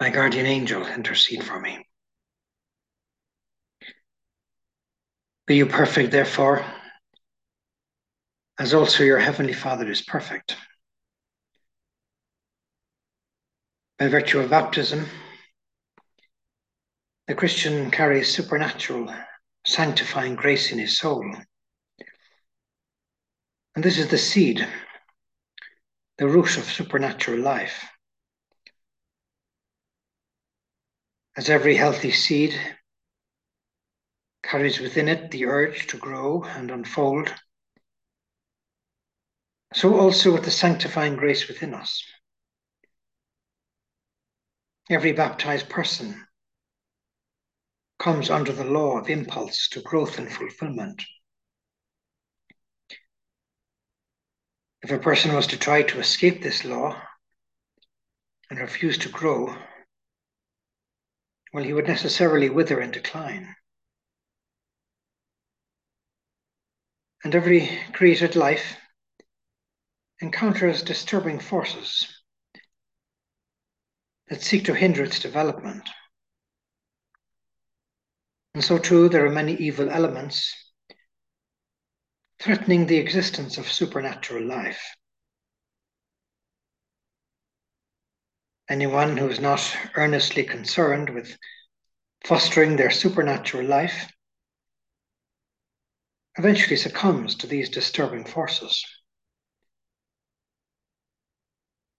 my guardian angel, intercede for me. Be you perfect, therefore, as also your heavenly Father is perfect. By virtue of baptism, the Christian carries supernatural, sanctifying grace in his soul. And this is the seed, the root of supernatural life. As every healthy seed carries within it the urge to grow and unfold, so also with the sanctifying grace within us. Every baptized person comes under the law of impulse to growth and fulfillment. If a person was to try to escape this law and refuse to grow, well, he would necessarily wither and decline. And every created life encounters disturbing forces that seek to hinder its development. And so, too, there are many evil elements threatening the existence of supernatural life. Anyone who is not earnestly concerned with fostering their supernatural life eventually succumbs to these disturbing forces.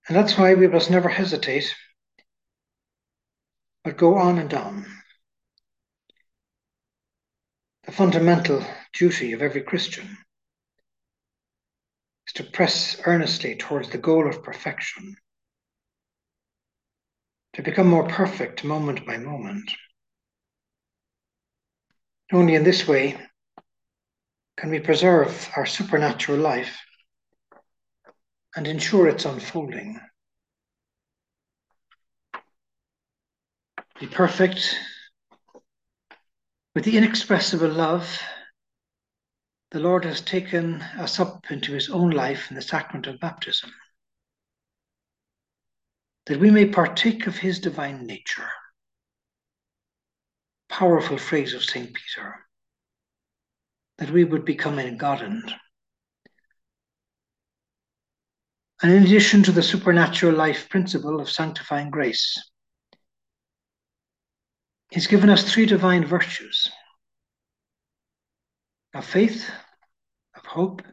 And that's why we must never hesitate, but go on and on. The fundamental duty of every Christian is to press earnestly towards the goal of perfection, to become more perfect moment by moment. Only in this way can we preserve our supernatural life and ensure its unfolding. Be perfect with the inexpressible love the Lord has taken us up into his own life in the sacrament of baptism, that we may partake of his divine nature. Powerful phrase of St. Peter, that we would become engoddened And in addition to the supernatural life principle of sanctifying grace, He's given us three divine virtues of faith, of hope,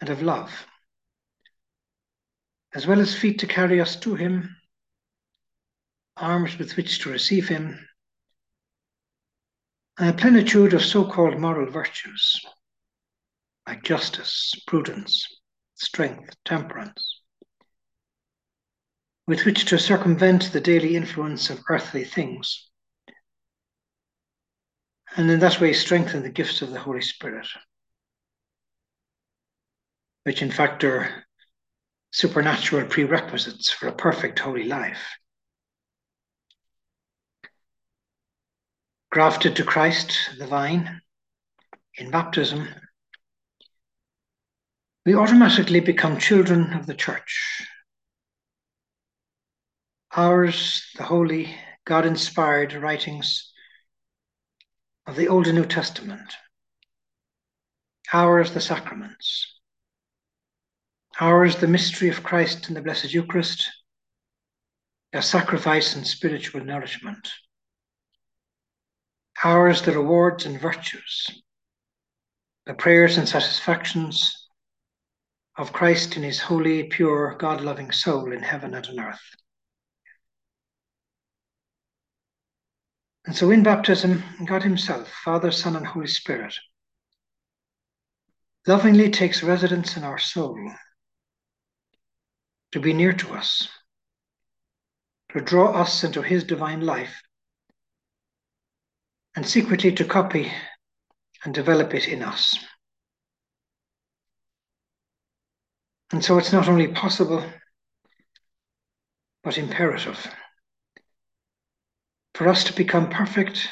and of love, as well as feet to carry us to Him, arms with which to receive Him, and a plenitude of so called moral virtues like justice, prudence, strength, temperance, with which to circumvent the daily influence of earthly things, and in that way strengthen the gifts of the Holy Spirit, which in fact are supernatural prerequisites for a perfect holy life. Grafted to Christ, the vine, in baptism, we automatically become children of the church. Ours, the holy, God inspired writings of the Old and New Testament. Ours, the sacraments. Ours, the mystery of Christ in the Blessed Eucharist, a sacrifice and spiritual nourishment. Ours, the rewards and virtues, the prayers and satisfactions of Christ in his holy, pure, God loving soul in heaven and on earth. And so in baptism, God Himself, Father, Son, and Holy Spirit, lovingly takes residence in our soul to be near to us, to draw us into his divine life and secretly to copy and develop it in us. And so it's not only possible, but imperative for us to become perfect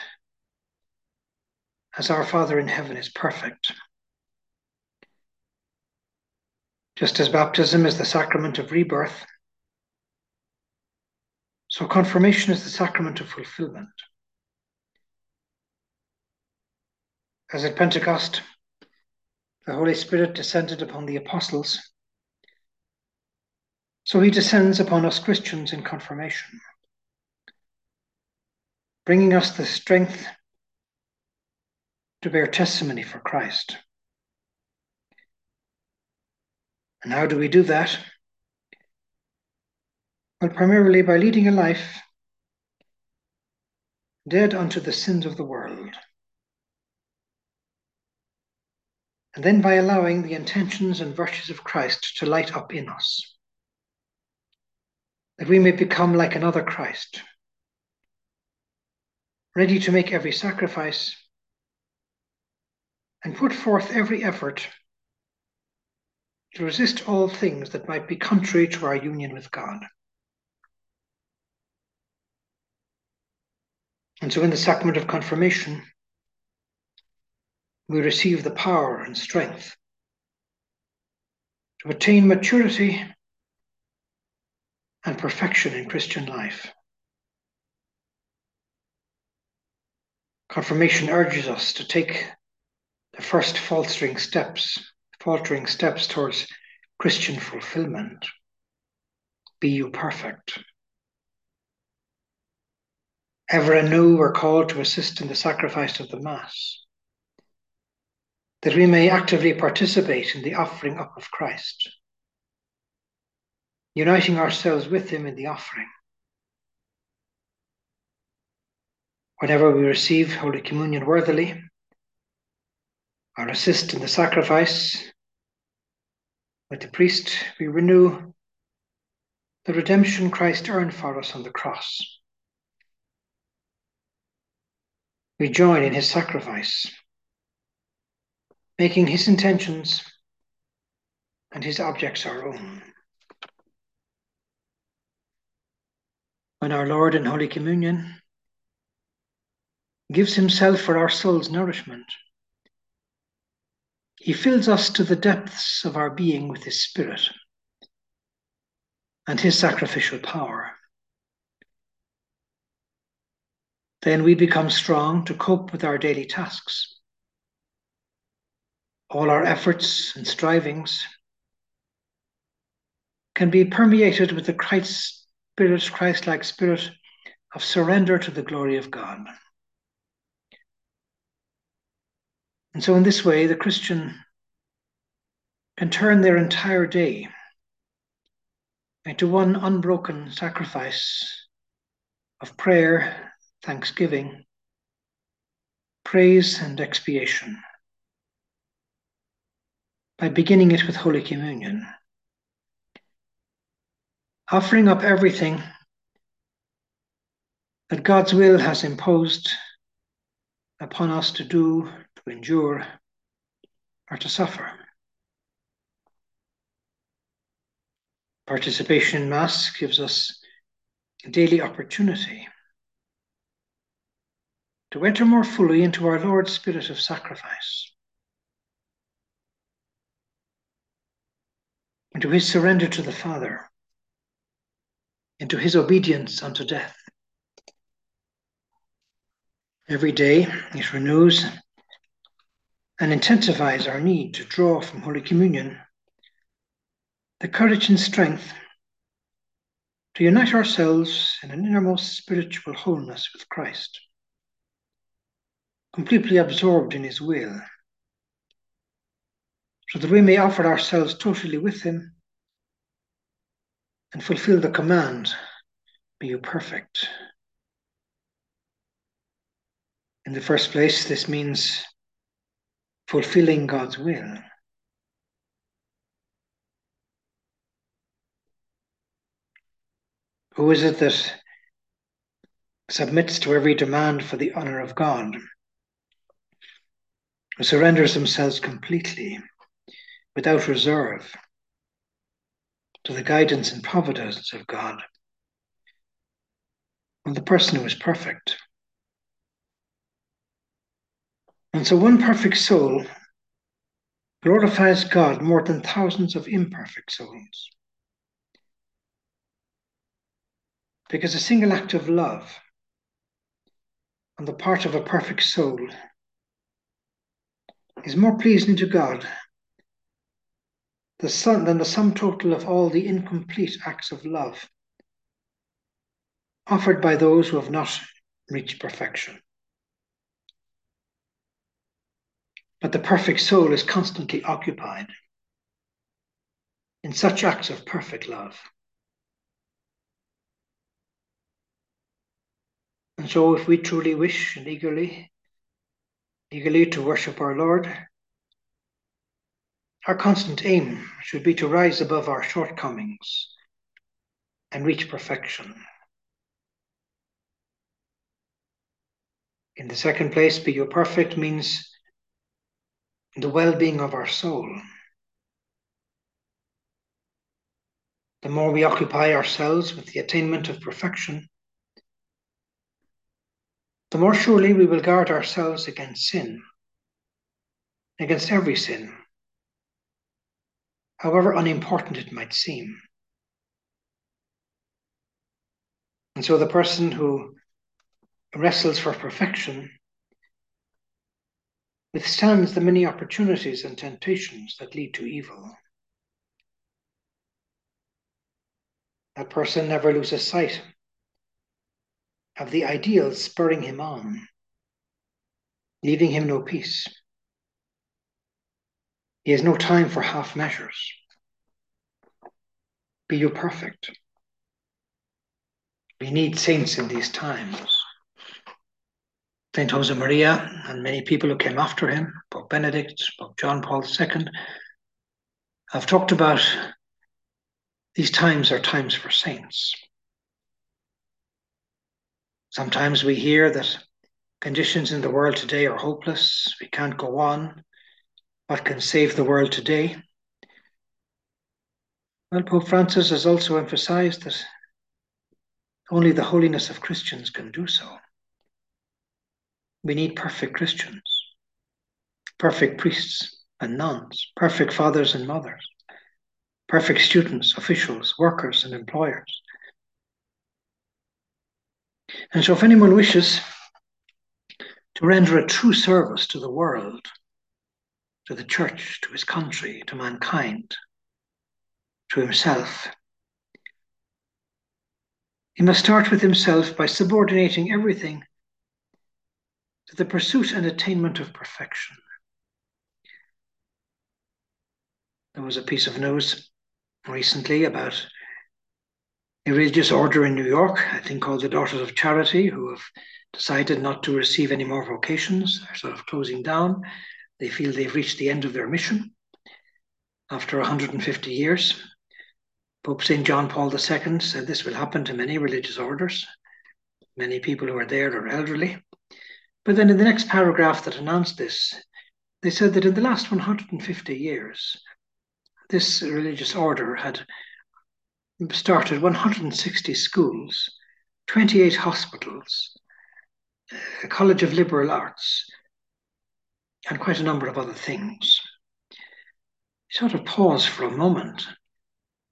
as our Father in heaven is perfect. Just as baptism is the sacrament of rebirth, so confirmation is the sacrament of fulfillment. As at Pentecost, the Holy Spirit descended upon the apostles, so he descends upon us Christians in confirmation, bringing us the strength to bear testimony for Christ. And how do we do that? Well, primarily by leading a life dead unto the sins of the world. And then by allowing the intentions and virtues of Christ to light up in us that we may become like another Christ, ready to make every sacrifice and put forth every effort to resist all things that might be contrary to our union with God. And so, in the sacrament of confirmation, we receive the power and strength to attain maturity and perfection in Christian life. Confirmation urges us to take the first faltering steps, faltering steps towards Christian fulfillment. Be you perfect. Ever anew we're called to assist in the sacrifice of the Mass, that we may actively participate in the offering up of Christ uniting ourselves with Him in the offering. Whenever we receive Holy Communion worthily, or assist in the sacrifice with the priest, we renew the redemption Christ earned for us on the cross. We join in his sacrifice, making his intentions and his objects our own. when our Lord in Holy Communion gives himself for our soul's nourishment. He fills us to the depths of our being with his Spirit and his sacrificial power. Then we become strong to cope with our daily tasks. All our efforts and strivings can be permeated with the Christ spirit, Christ like spirit of surrender to the glory of God. And so, in this way, the Christian can turn their entire day into one unbroken sacrifice of prayer, thanksgiving, praise, and expiation by beginning it with Holy Communion. Offering up everything that God's will has imposed upon us to do, to endure, or to suffer. Participation in Mass gives us a daily opportunity to enter more fully into our Lord's spirit of sacrifice, into his surrender to the Father into his obedience unto death. Every day it renews and intensifies our need to draw from Holy Communion the courage and strength to unite ourselves in an innermost spiritual wholeness with Christ, completely absorbed in his will, so that we may offer ourselves totally with him and fulfill the command be you perfect. In the first place, this means fulfilling God's will. Who is it that submits to every demand for the honor of God, who surrenders themselves completely, without reserve, to the guidance and providence of God. And the person who is perfect. And so one perfect soul glorifies God more than thousands of imperfect souls. Because a single act of love on the part of a perfect soul is more pleasing to God than the sum total of all the incomplete acts of love offered by those who have not reached perfection. But the perfect soul is constantly occupied in such acts of perfect love. And so, if we truly wish and eagerly, eagerly to worship our Lord, our constant aim should be to rise above our shortcomings and reach perfection. In the second place, be you perfect means the well being of our soul. The more we occupy ourselves with the attainment of perfection, the more surely we will guard ourselves against sin, against every sin, however unimportant it might seem. And so the person who wrestles for perfection withstands the many opportunities and temptations that lead to evil. That person never loses sight of the ideals spurring him on, leaving him no peace. He has no time for half measures. Be you perfect. We need saints in these times. Saint Josemaria and many people who came after him, Pope Benedict, Pope John Paul II, have talked about these times are times for saints. Sometimes we hear that conditions in the world today are hopeless, we can't go on. What can save the world today? Well, Pope Francis has also emphasized that only the holiness of Christians can do so. We need perfect Christians, perfect priests and nuns, perfect fathers and mothers, perfect students, officials, workers, and employers. And so, if anyone wishes to render a true service to the world, to the church, to his country, to mankind, to himself, he must start with himself by subordinating everything to the pursuit and attainment of perfection. There was a piece of news recently about a religious order in New York, I think called the Daughters of Charity, who have decided not to receive any more vocations, They're sort of closing down. They feel they've reached the end of their mission after 150 years. Pope St. John Paul II said this will happen to many religious orders. Many people who are there are elderly. But then in the next paragraph that announced this, they said that in the last 150 years, this religious order had started 160 schools, 28 hospitals, a college of liberal arts, and quite a number of other things. Sort of pause for a moment.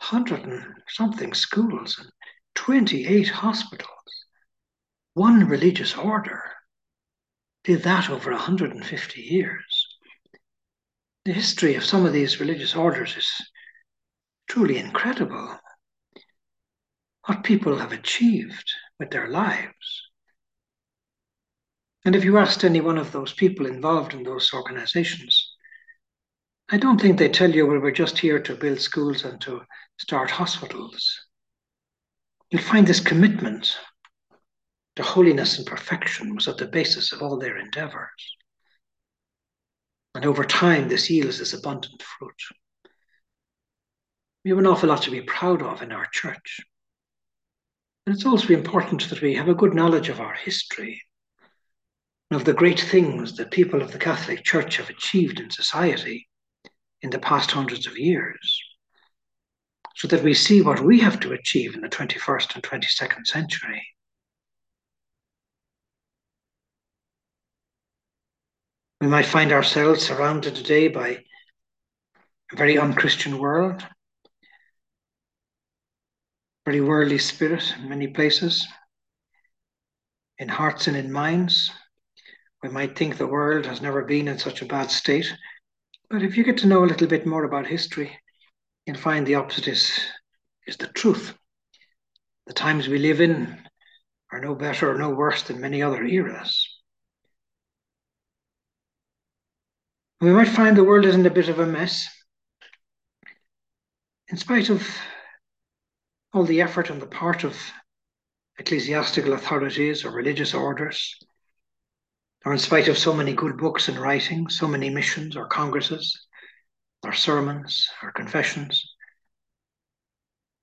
100 and something schools and 28 hospitals, one religious order did that over 150 years. The history of some of these religious orders is truly incredible. What people have achieved with their lives. And if you asked any one of those people involved in those organizations, I don't think they tell you, well, we're just here to build schools and to start hospitals. You'll find this commitment the holiness and perfection was at the basis of all their endeavors. And over time, this yields this abundant fruit. We have an awful lot to be proud of in our church. And it's also important that we have a good knowledge of our history and of the great things that people of the Catholic Church have achieved in society in the past hundreds of years, so that we see what we have to achieve in the 21st and 22nd century. We might find ourselves surrounded today by a very unchristian world, very worldly spirit in many places, in hearts and in minds. We might think the world has never been in such a bad state, but if you get to know a little bit more about history, you'll find the opposite is, is the truth. The times we live in are no better or no worse than many other eras. We might find the world is in a bit of a mess. In spite of all the effort on the part of ecclesiastical authorities or religious orders, or in spite of so many good books and writings, so many missions or congresses, or sermons, or confessions,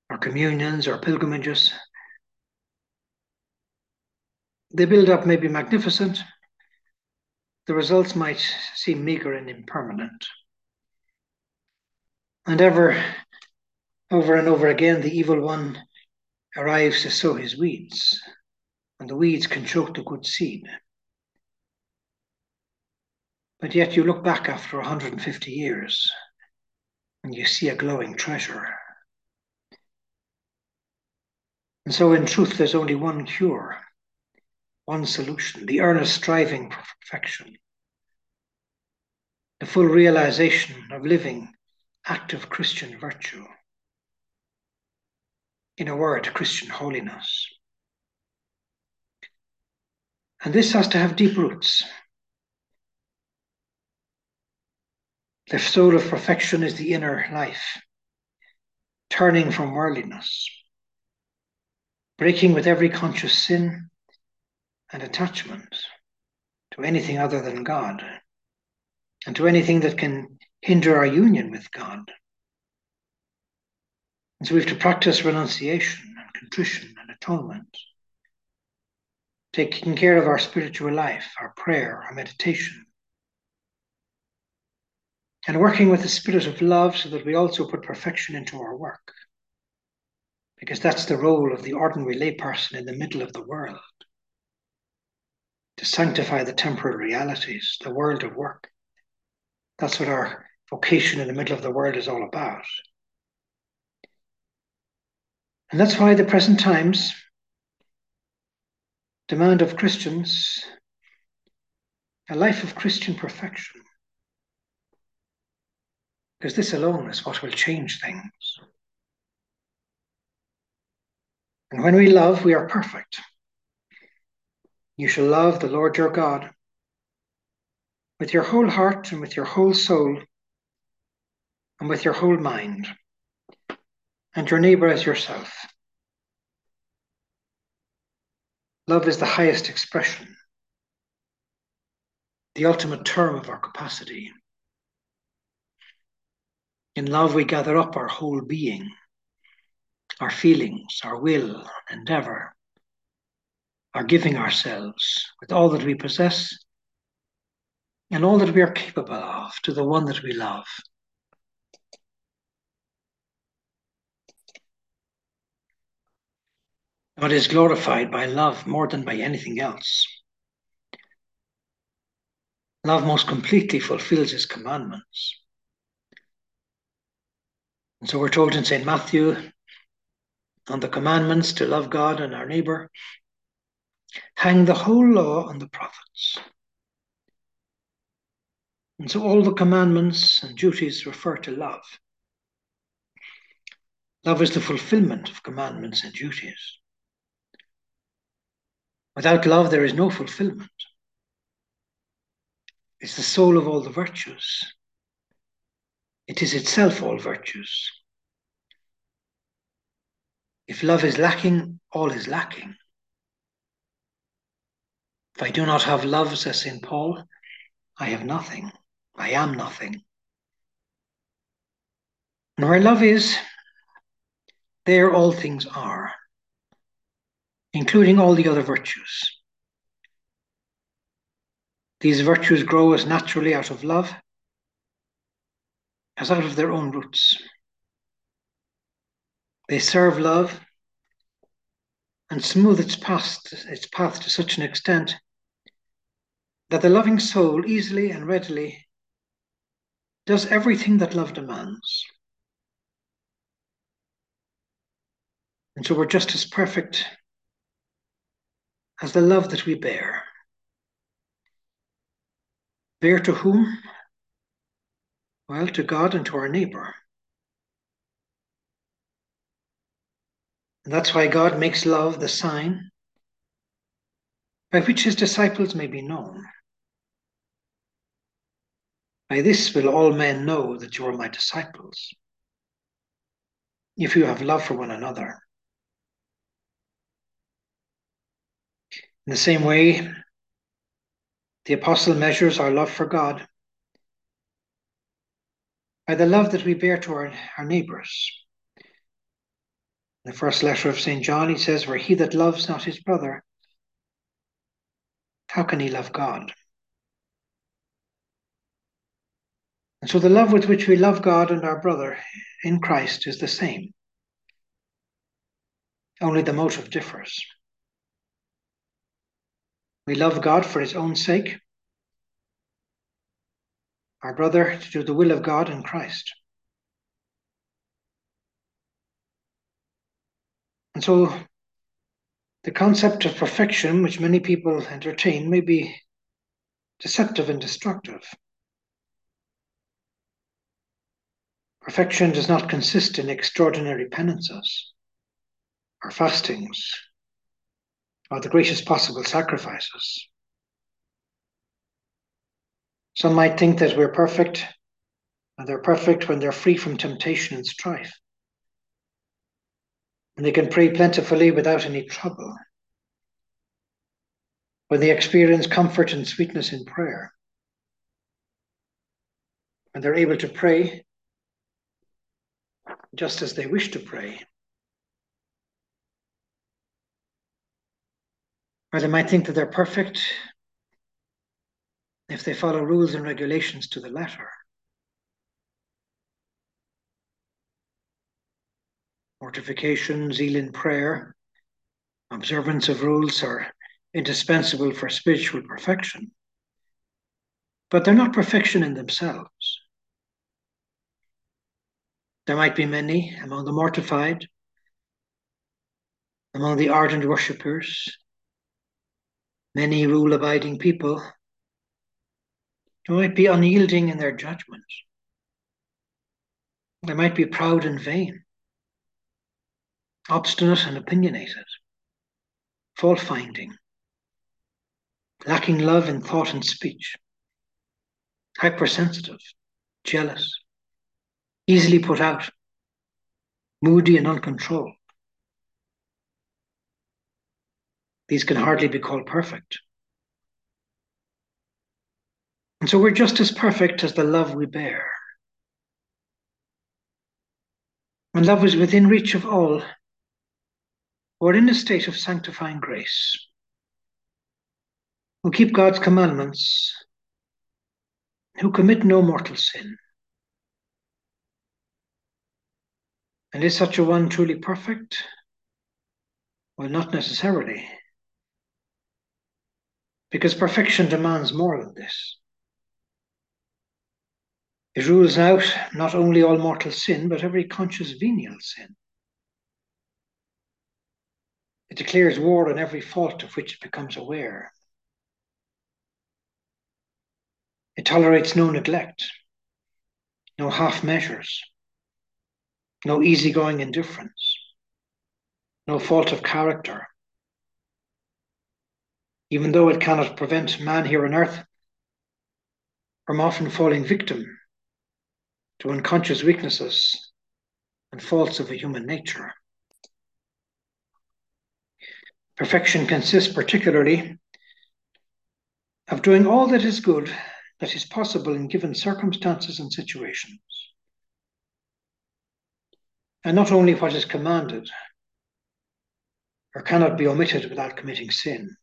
or communions, or pilgrimages, they build up maybe magnificent, the results might seem meager and impermanent. And ever, over and over again, the evil one arrives to sow his weeds, and the weeds can choke the good seed. But yet you look back after 150 years and you see a glowing treasure. And so, in truth, there's only one cure one solution the earnest striving for perfection, the full realization of living active Christian virtue. In a word, Christian holiness. And this has to have deep roots. The soul of perfection is the inner life, turning from worldliness, breaking with every conscious sin, and attachment to anything other than God and to anything that can hinder our union with God. And so we have to practice renunciation and contrition and atonement, taking care of our spiritual life, our prayer, our meditation, and working with the spirit of love so that we also put perfection into our work. Because that's the role of the ordinary layperson in the middle of the world to sanctify the temporal realities, the world of work. That's what our vocation in the middle of the world is all about. And that's why the present times demand of Christians a life of Christian perfection. Because this alone is what will change things. And when we love, we are perfect. You shall love the Lord your God with your whole heart and with your whole soul and with your whole mind, and your neighbor as yourself. Love is the highest expression, the ultimate term of our capacity. In love, we gather up our whole being, our feelings, our will, endeavor are giving ourselves with all that we possess and all that we are capable of to the one that we love. God is glorified by love more than by anything else. Love most completely fulfills his commandments. And so we're told in St. Matthew on the commandments to love God and our neighbor hang the whole law on the prophets. And so all the commandments and duties refer to love. Love is the fulfillment of commandments and duties. Without love, there is no fulfillment. It's the soul of all the virtues. It is itself all virtues. If love is lacking, all is lacking. If I do not have love, says St. Paul, I have nothing. I am nothing. And where love is, there all things are. including all the other virtues. These virtues grow as naturally out of love as out of their own roots. They serve love and smooth its path, its path to such an extent that the loving soul easily and readily does everything that love demands. And so we're just as perfect as the love that we bear. Bear to whom? Well, to God and to our neighbor. And that's why God makes love the sign by which his disciples may be known. By this will all men know that you are my disciples, if you have love for one another. In the same way, the apostle measures our love for God by the love that we bear to our, our neighbors. In the first letter of St. John, he says, For he that loves not his brother, how can he love God? And so the love with which we love God and our brother in Christ is the same. Only the motive differs. We love God for his own sake, our brother to do the will of God in Christ. And so the concept of perfection, which many people entertain, may be deceptive and destructive. Perfection does not consist in extraordinary penances or fastings or the greatest possible sacrifices. Some might think that we're perfect, and they're perfect when they're free from temptation and strife. And they can pray plentifully without any trouble. When they experience comfort and sweetness in prayer. And they're able to pray just as they wish to pray. Or they might think that they're perfect if they follow rules and regulations to the letter. Mortification, zeal in prayer, observance of rules are indispensable for spiritual perfection. But they're not perfection in themselves. There might be many among the mortified, among the ardent worshippers, many rule abiding people who might be unyielding in their judgment. They might be proud and vain, obstinate and opinionated, fault finding, lacking love in thought and speech, hypersensitive, jealous, easily put out, moody and uncontrolled. These can hardly be called perfect. And so we're just as perfect as the love we bear. When love is within reach of all, or in a state of sanctifying grace, who keep God's commandments, who commit no mortal sin. And is such a one truly perfect? Well, not necessarily. Because perfection demands more than this. It rules out not only all mortal sin, but every conscious venial sin. It declares war on every fault of which it becomes aware. It tolerates no neglect, no half measures, no easygoing indifference, no fault of character. Even though it cannot prevent man here on earth from often falling victim to unconscious weaknesses and faults of a human nature. Perfection consists particularly of doing all that is good that is possible in given circumstances and situations and not only what is commanded, or cannot be omitted without committing sin.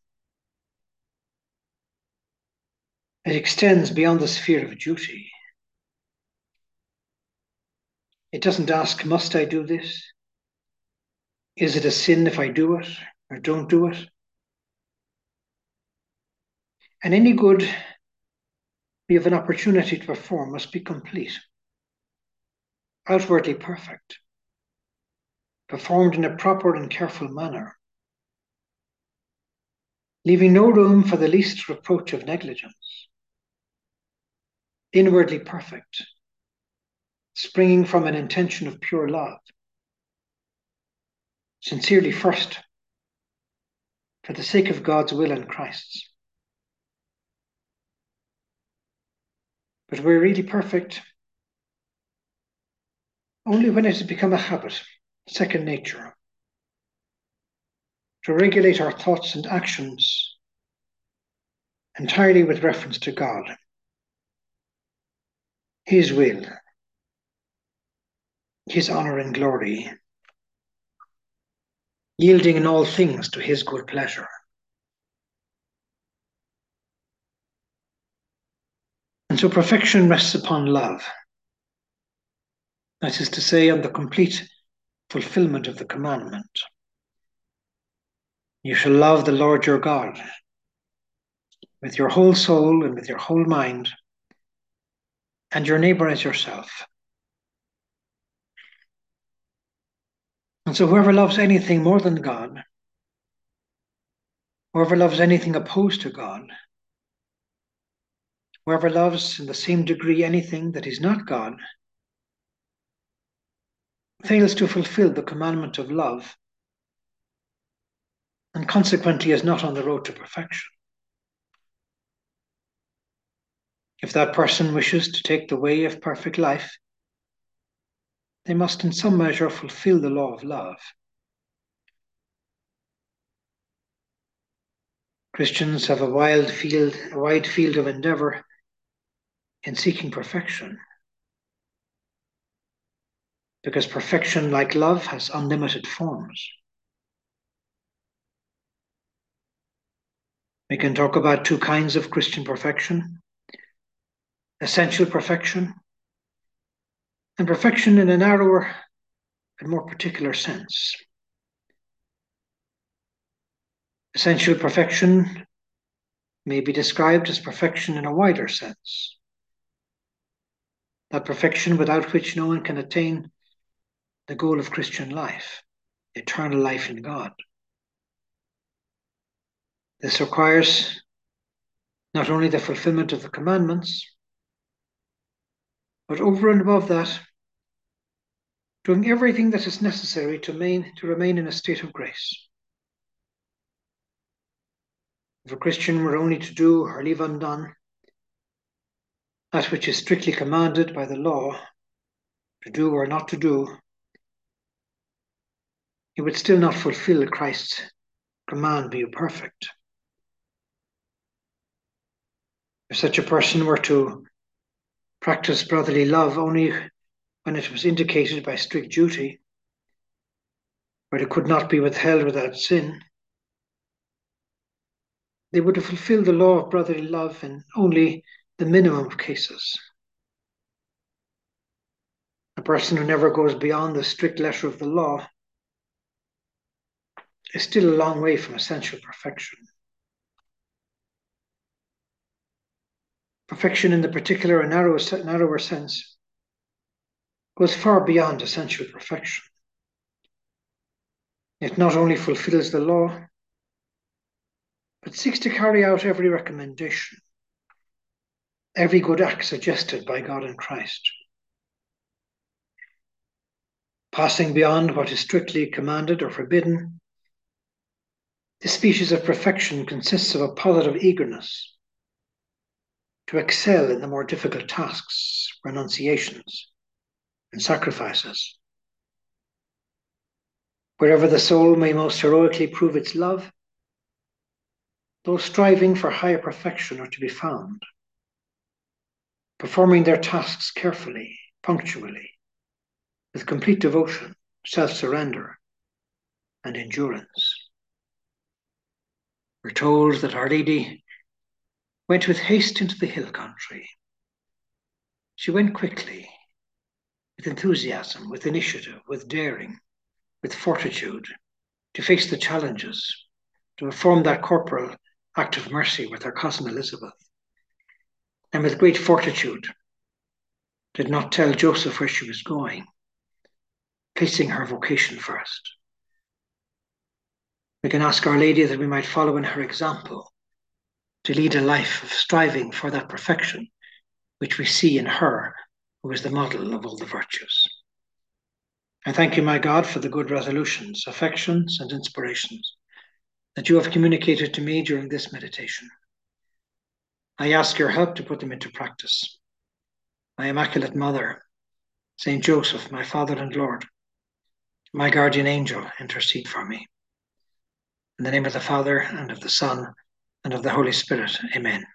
It extends beyond the sphere of duty. It doesn't ask, must I do this? Is it a sin if I do it or don't do it? And any good we have an opportunity to perform must be complete, outwardly perfect, performed in a proper and careful manner, leaving no room for the least reproach of negligence, inwardly perfect, springing from an intention of pure love, sincerely first, for the sake of God's will and Christ's. But we're really perfect only when it has become a habit, second nature, to regulate our thoughts and actions entirely with reference to God, His will, His honour and glory, yielding in all things to His good pleasure. And so perfection rests upon love. That is to say, on the complete fulfillment of the commandment. You shall love the Lord your God with your whole soul and with your whole mind, and your neighbor as yourself. And so, whoever loves anything more than God, whoever loves anything opposed to God, Whoever loves in the same degree anything that is not God fails to fulfill the commandment of love and consequently is not on the road to perfection. If that person wishes to take the way of perfect life, they must in some measure fulfill the law of love. Christians have a wild field, a wide field of endeavor in seeking perfection. Because perfection, like love, has unlimited forms. We can talk about two kinds of Christian perfection essential perfection, and perfection in a narrower and more particular sense. Essential perfection may be described as perfection in a wider sense that perfection without which no one can attain the goal of Christian life, eternal life in God. This requires not only the fulfillment of the commandments, but over and above that, doing everything that is necessary to, main, to remain in a state of grace. If a Christian were only to do or leave undone that which is strictly commanded by the law to do or not to do, he would still not fulfill Christ's command, be perfect. If such a person were to practice brotherly love only when it was indicated by strict duty, where it could not be withheld without sin, they would have fulfilled the law of brotherly love in only the minimum of cases. A person who never goes beyond the strict letter of the law is still a long way from essential perfection. Perfection in the particular and narrow, narrower sense goes far beyond essential perfection. It not only fulfills the law, but seeks to carry out every recommendation every good act suggested by God in Christ. Passing beyond what is strictly commanded or forbidden, this species of perfection consists of a positive eagerness to excel in the more difficult tasks, renunciations, and sacrifices. Wherever the soul may most heroically prove its love, those striving for higher perfection are to be found performing their tasks carefully, punctually, with complete devotion, self surrender, and endurance. We're told that Our Lady went with haste into the hill country. She went quickly, with enthusiasm, with initiative, with daring, with fortitude, to face the challenges, to perform that corporal act of mercy with her cousin Elizabeth, and with great fortitude did not tell Joseph where she was going, placing her vocation first. We can ask Our Lady that we might follow in her example to lead a life of striving for that perfection which we see in her, who is the model of all the virtues. I thank you, my God, for the good resolutions, affections, and inspirations that you have communicated to me during this meditation. I ask your help to put them into practice. My Immaculate Mother, Saint Joseph, my Father and Lord, my guardian angel, intercede for me. In the name of the Father, and of the Son, and of the Holy Spirit. Amen.